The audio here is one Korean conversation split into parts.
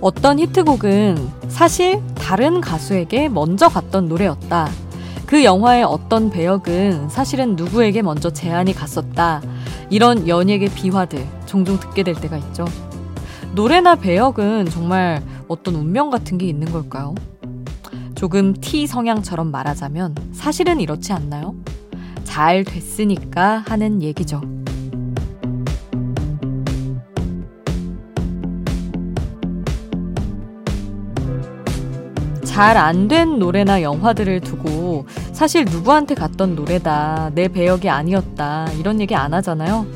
어떤 히트곡은 사실 다른 가수에게 먼저 갔던 노래였다. 그 영화의 어떤 배역은 사실은 누구에게 먼저 제안이 갔었다. 이런 연예계 비화들 종종 듣게 될 때가 있죠. 노래나 배역은 정말 어떤 운명 같은 게 있는 걸까요? 조금 T 성향처럼 말하자면 사실은 이렇지 않나요? 잘 됐으니까 하는 얘기죠. 잘 안 된 노래나 영화들을 두고 사실 누구한테 갔던 노래다, 내 배역이 아니었다, 이런 얘기 안 하잖아요.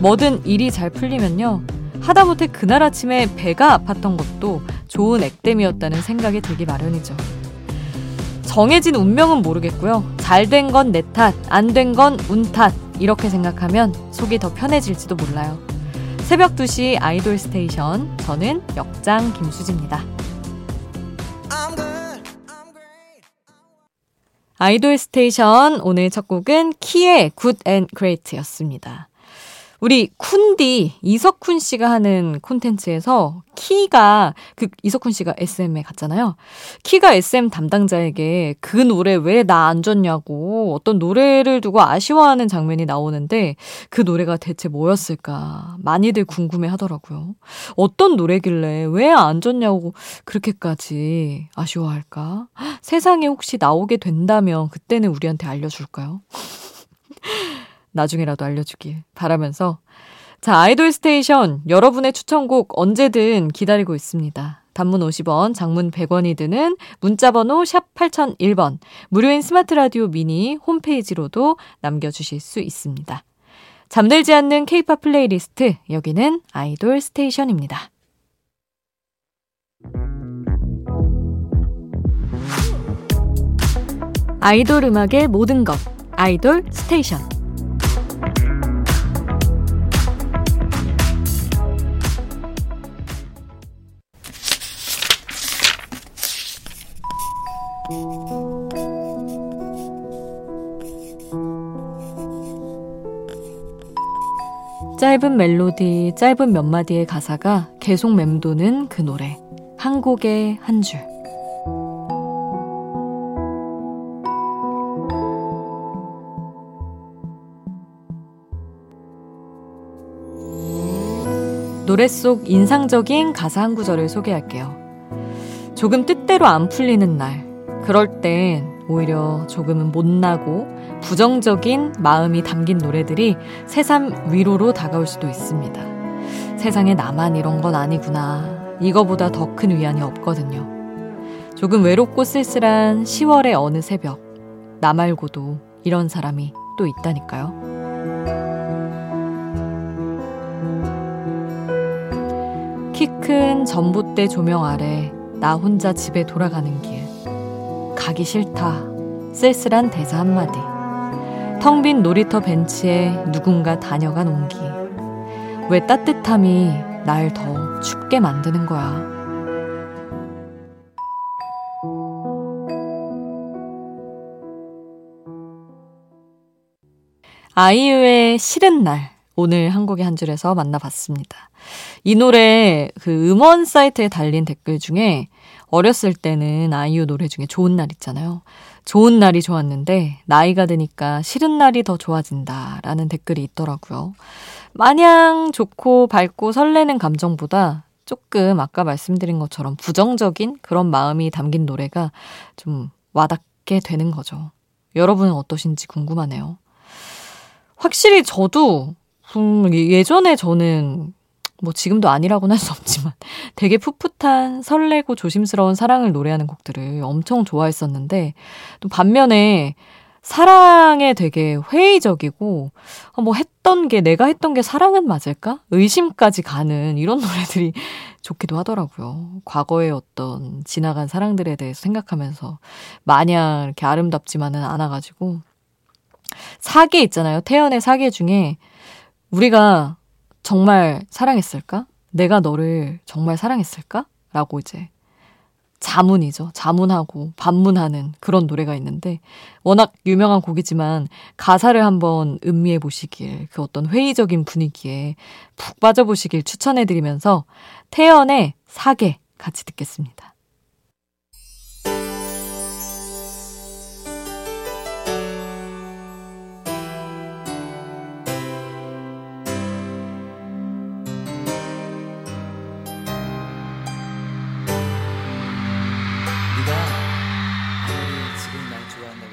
뭐든 일이 잘 풀리면요. 하다못해 그날 아침에 배가 아팠던 것도 좋은 액땜이었다는 생각이 들기 마련이죠. 정해진 운명은 모르겠고요. 잘 된 건 내 탓, 안 된 건 운 탓. 이렇게 생각하면 속이 더 편해질지도 몰라요. 새벽 2시 아이돌 스테이션. 저는 역장 김수지입니다. 아이돌 스테이션 오늘 첫 곡은 키의 Good & Great였습니다. 우리 쿤디 이석훈 씨가 하는 콘텐츠에서 키가 그 이석훈 씨가 SM에 갔잖아요. 키가 SM 담당자에게 그 노래 왜 나 안 줬냐고 어떤 노래를 두고 아쉬워하는 장면이 나오는데 그 노래가 대체 뭐였을까 많이들 궁금해 하더라고요. 어떤 노래길래 왜 안 줬냐고 그렇게까지 아쉬워할까? 세상에 혹시 나오게 된다면 그때는 우리한테 알려줄까요? 나중에라도 알려주길 바라면서 자, 아이돌 스테이션 여러분의 추천곡 언제든 기다리고 있습니다. 단문 50원, 장문 100원이 드는 문자번호 샵 8001번, 무료인 스마트 라디오 미니 홈페이지로도 남겨주실 수 있습니다. 잠들지 않는 케이팝 플레이리스트, 여기는 아이돌 스테이션입니다. 아이돌 음악의 모든 것, 아이돌 스테이션. 짧은 멜로디, 짧은 몇 마디의 가사가 계속 맴도는 그 노래. 한 곡에 한 줄. 노래 속 인상적인 가사 한 구절을 소개할게요. 조금 뜻대로 안 풀리는 날, 그럴 땐 오히려 조금은 못나고 부정적인 마음이 담긴 노래들이 새삼 위로로 다가올 수도 있습니다. 세상에 나만 이런 건 아니구나. 이거보다 더 큰 위안이 없거든요. 조금 외롭고 쓸쓸한 10월의 어느 새벽. 나 말고도 이런 사람이 또 있다니까요. 키 큰 전봇대 조명 아래 나 혼자 집에 돌아가는 길. 가기 싫다. 쓸쓸한 대사 한마디. 텅 빈 놀이터 벤치에 누군가 다녀간 온기. 왜 따뜻함이 날 더 춥게 만드는 거야. 아이유의 싫은 날. 오늘 한 곡의 한 줄에서 만나봤습니다. 이 노래 그 음원 사이트에 달린 댓글 중에 어렸을 때는 아이유 노래 중에 좋은 날 있잖아요. 좋은 날이 좋았는데 나이가 드니까 싫은 날이 더 좋아진다라는 댓글이 있더라고요. 마냥 좋고 밝고 설레는 감정보다 조금 아까 말씀드린 것처럼 부정적인 그런 마음이 담긴 노래가 좀 와닿게 되는 거죠. 여러분은 어떠신지 궁금하네요. 확실히 저도 음, 예전에 저는 뭐 지금도 아니라고는 할 수 없지만 되게 풋풋한 설레고 조심스러운 사랑을 노래하는 곡들을 엄청 좋아했었는데 또 반면에 사랑에 되게 회의적이고 어, 뭐 했던 게 내가 했던 게 사랑은 맞을까? 의심까지 가는 이런 노래들이 좋기도 하더라고요. 과거의 어떤 지나간 사랑들에 대해서 생각하면서 마냥 이렇게 아름답지만은 않아가지고 사계 있잖아요. 태연의 사계 중에 우리가 정말 사랑했을까? 내가 너를 정말 사랑했을까? 라고 이제 자문이죠. 자문하고 반문하는 그런 노래가 있는데 워낙 유명한 곡이지만 가사를 한번 음미해 보시길 그 어떤 회의적인 분위기에 푹 빠져 보시길 추천해 드리면서 태연의 사계 같이 듣겠습니다.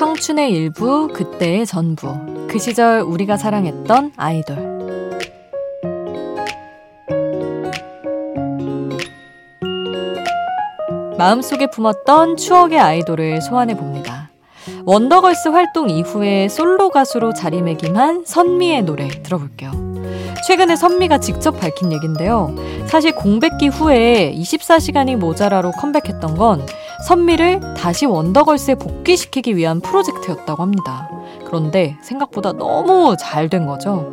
청춘의 일부, 그때의 전부. 그 시절 우리가 사랑했던 아이돌. 마음속에 품었던 추억의 아이돌을 소환해 봅니다. 원더걸스 활동 이후에 솔로 가수로 자리매김한 선미의 노래 들어볼게요. 최근에 선미가 직접 밝힌 얘긴데요. 사실 공백기 후에 24시간이 모자라로 컴백했던 건 선미를 다시 원더걸스에 복귀시키기 위한 프로젝트였다고 합니다. 그런데 생각보다 너무 잘 된 거죠.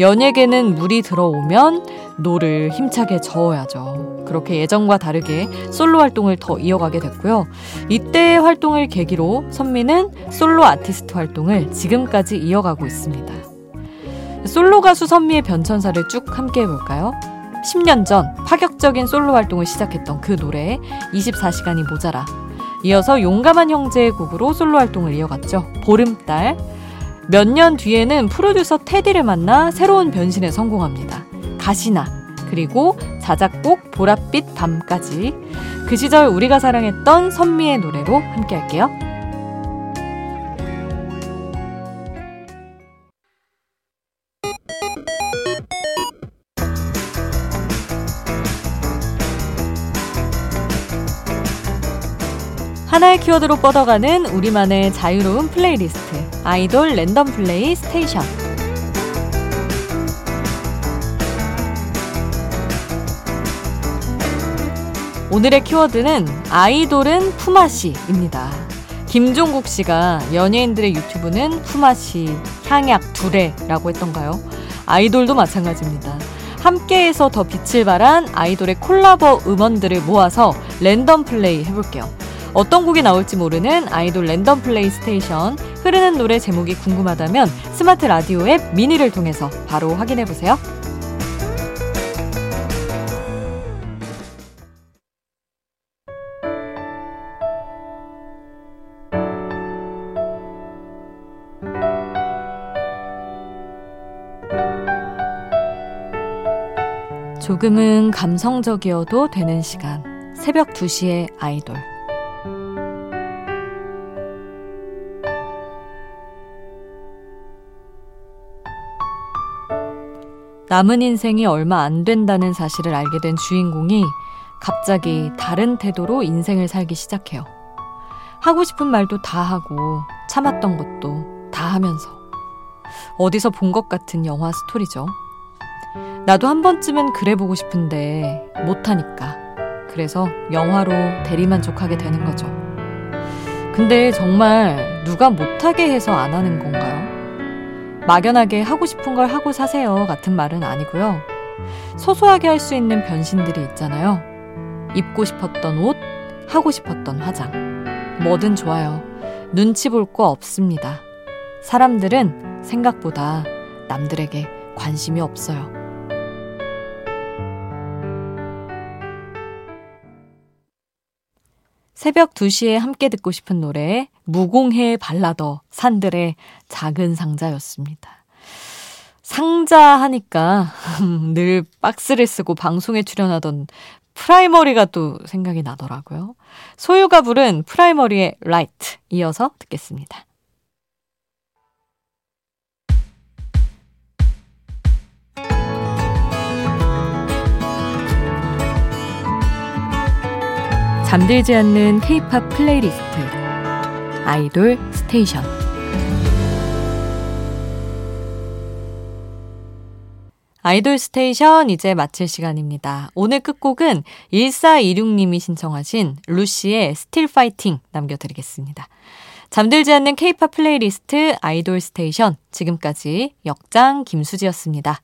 연예계는 물이 들어오면 노를 힘차게 저어야죠. 그렇게 예전과 다르게 솔로 활동을 더 이어가게 됐고요. 이때의 활동을 계기로 선미는 솔로 아티스트 활동을 지금까지 이어가고 있습니다. 솔로 가수 선미의 변천사를 쭉 함께 해볼까요? 10년 전 파격적인 솔로 활동을 시작했던 그 노래 24시간이 모자라 이어서 용감한 형제의 곡으로 솔로 활동을 이어갔죠. 보름달 몇 년 뒤에는 프로듀서 테디를 만나 새로운 변신에 성공합니다. 가시나 그리고 자작곡 보랏빛 밤까지 그 시절 우리가 사랑했던 선미의 노래로 함께 할게요. 하나의 키워드로 뻗어가는 우리만의 자유로운 플레이리스트 아이돌 랜덤 플레이 스테이션 오늘의 키워드는 아이돌은 품앗이입니다. 김종국 씨가 연예인들의 유튜브는 품앗이, 향약, 두레라고 했던가요? 아이돌도 마찬가지입니다. 함께해서 더 빛을 발한 아이돌의 콜라보 음원들을 모아서 랜덤 플레이 해볼게요. 어떤 곡이 나올지 모르는 아이돌 랜덤 플레이 스테이션 흐르는 노래 제목이 궁금하다면 스마트 라디오 앱 미니를 통해서 바로 확인해 보세요. 조금은 감성적이어도 되는 시간. 새벽 2시에 아이돌. 남은 인생이 얼마 안 된다는 사실을 알게 된 주인공이 갑자기 다른 태도로 인생을 살기 시작해요. 하고 싶은 말도 다 하고 참았던 것도 다 하면서 어디서 본 것 같은 영화 스토리죠. 나도 한 번쯤은 그래 보고 싶은데 못하니까. 그래서 영화로 대리만족하게 되는 거죠. 근데 정말 누가 못하게 해서 안 하는 건가요? 막연하게 하고 싶은 걸 하고 사세요 같은 말은 아니고요. 소소하게 할 수 있는 변신들이 있잖아요. 입고 싶었던 옷, 하고 싶었던 화장. 뭐든 좋아요. 눈치 볼 거 없습니다. 사람들은 생각보다 남들에게 관심이 없어요. 새벽 2시에 함께 듣고 싶은 노래 무공해 발라더 산들의 작은 상자였습니다. 상자 하니까 늘 박스를 쓰고 방송에 출연하던 프라이머리가 또 생각이 나더라고요. 소유가 부른 프라이머리의 Right 이어서 듣겠습니다. 잠들지 않는 K-팝 playlist 아이돌 스테이션 아이돌 스테이션 이제 마칠 시간입니다. 오늘 끝곡은 1426님이 신청하신 루시의 Still Fighting 남겨드리겠습니다. 잠들지 않는 케이팝 플레이리스트 아이돌 스테이션 지금까지 역장 김수지였습니다.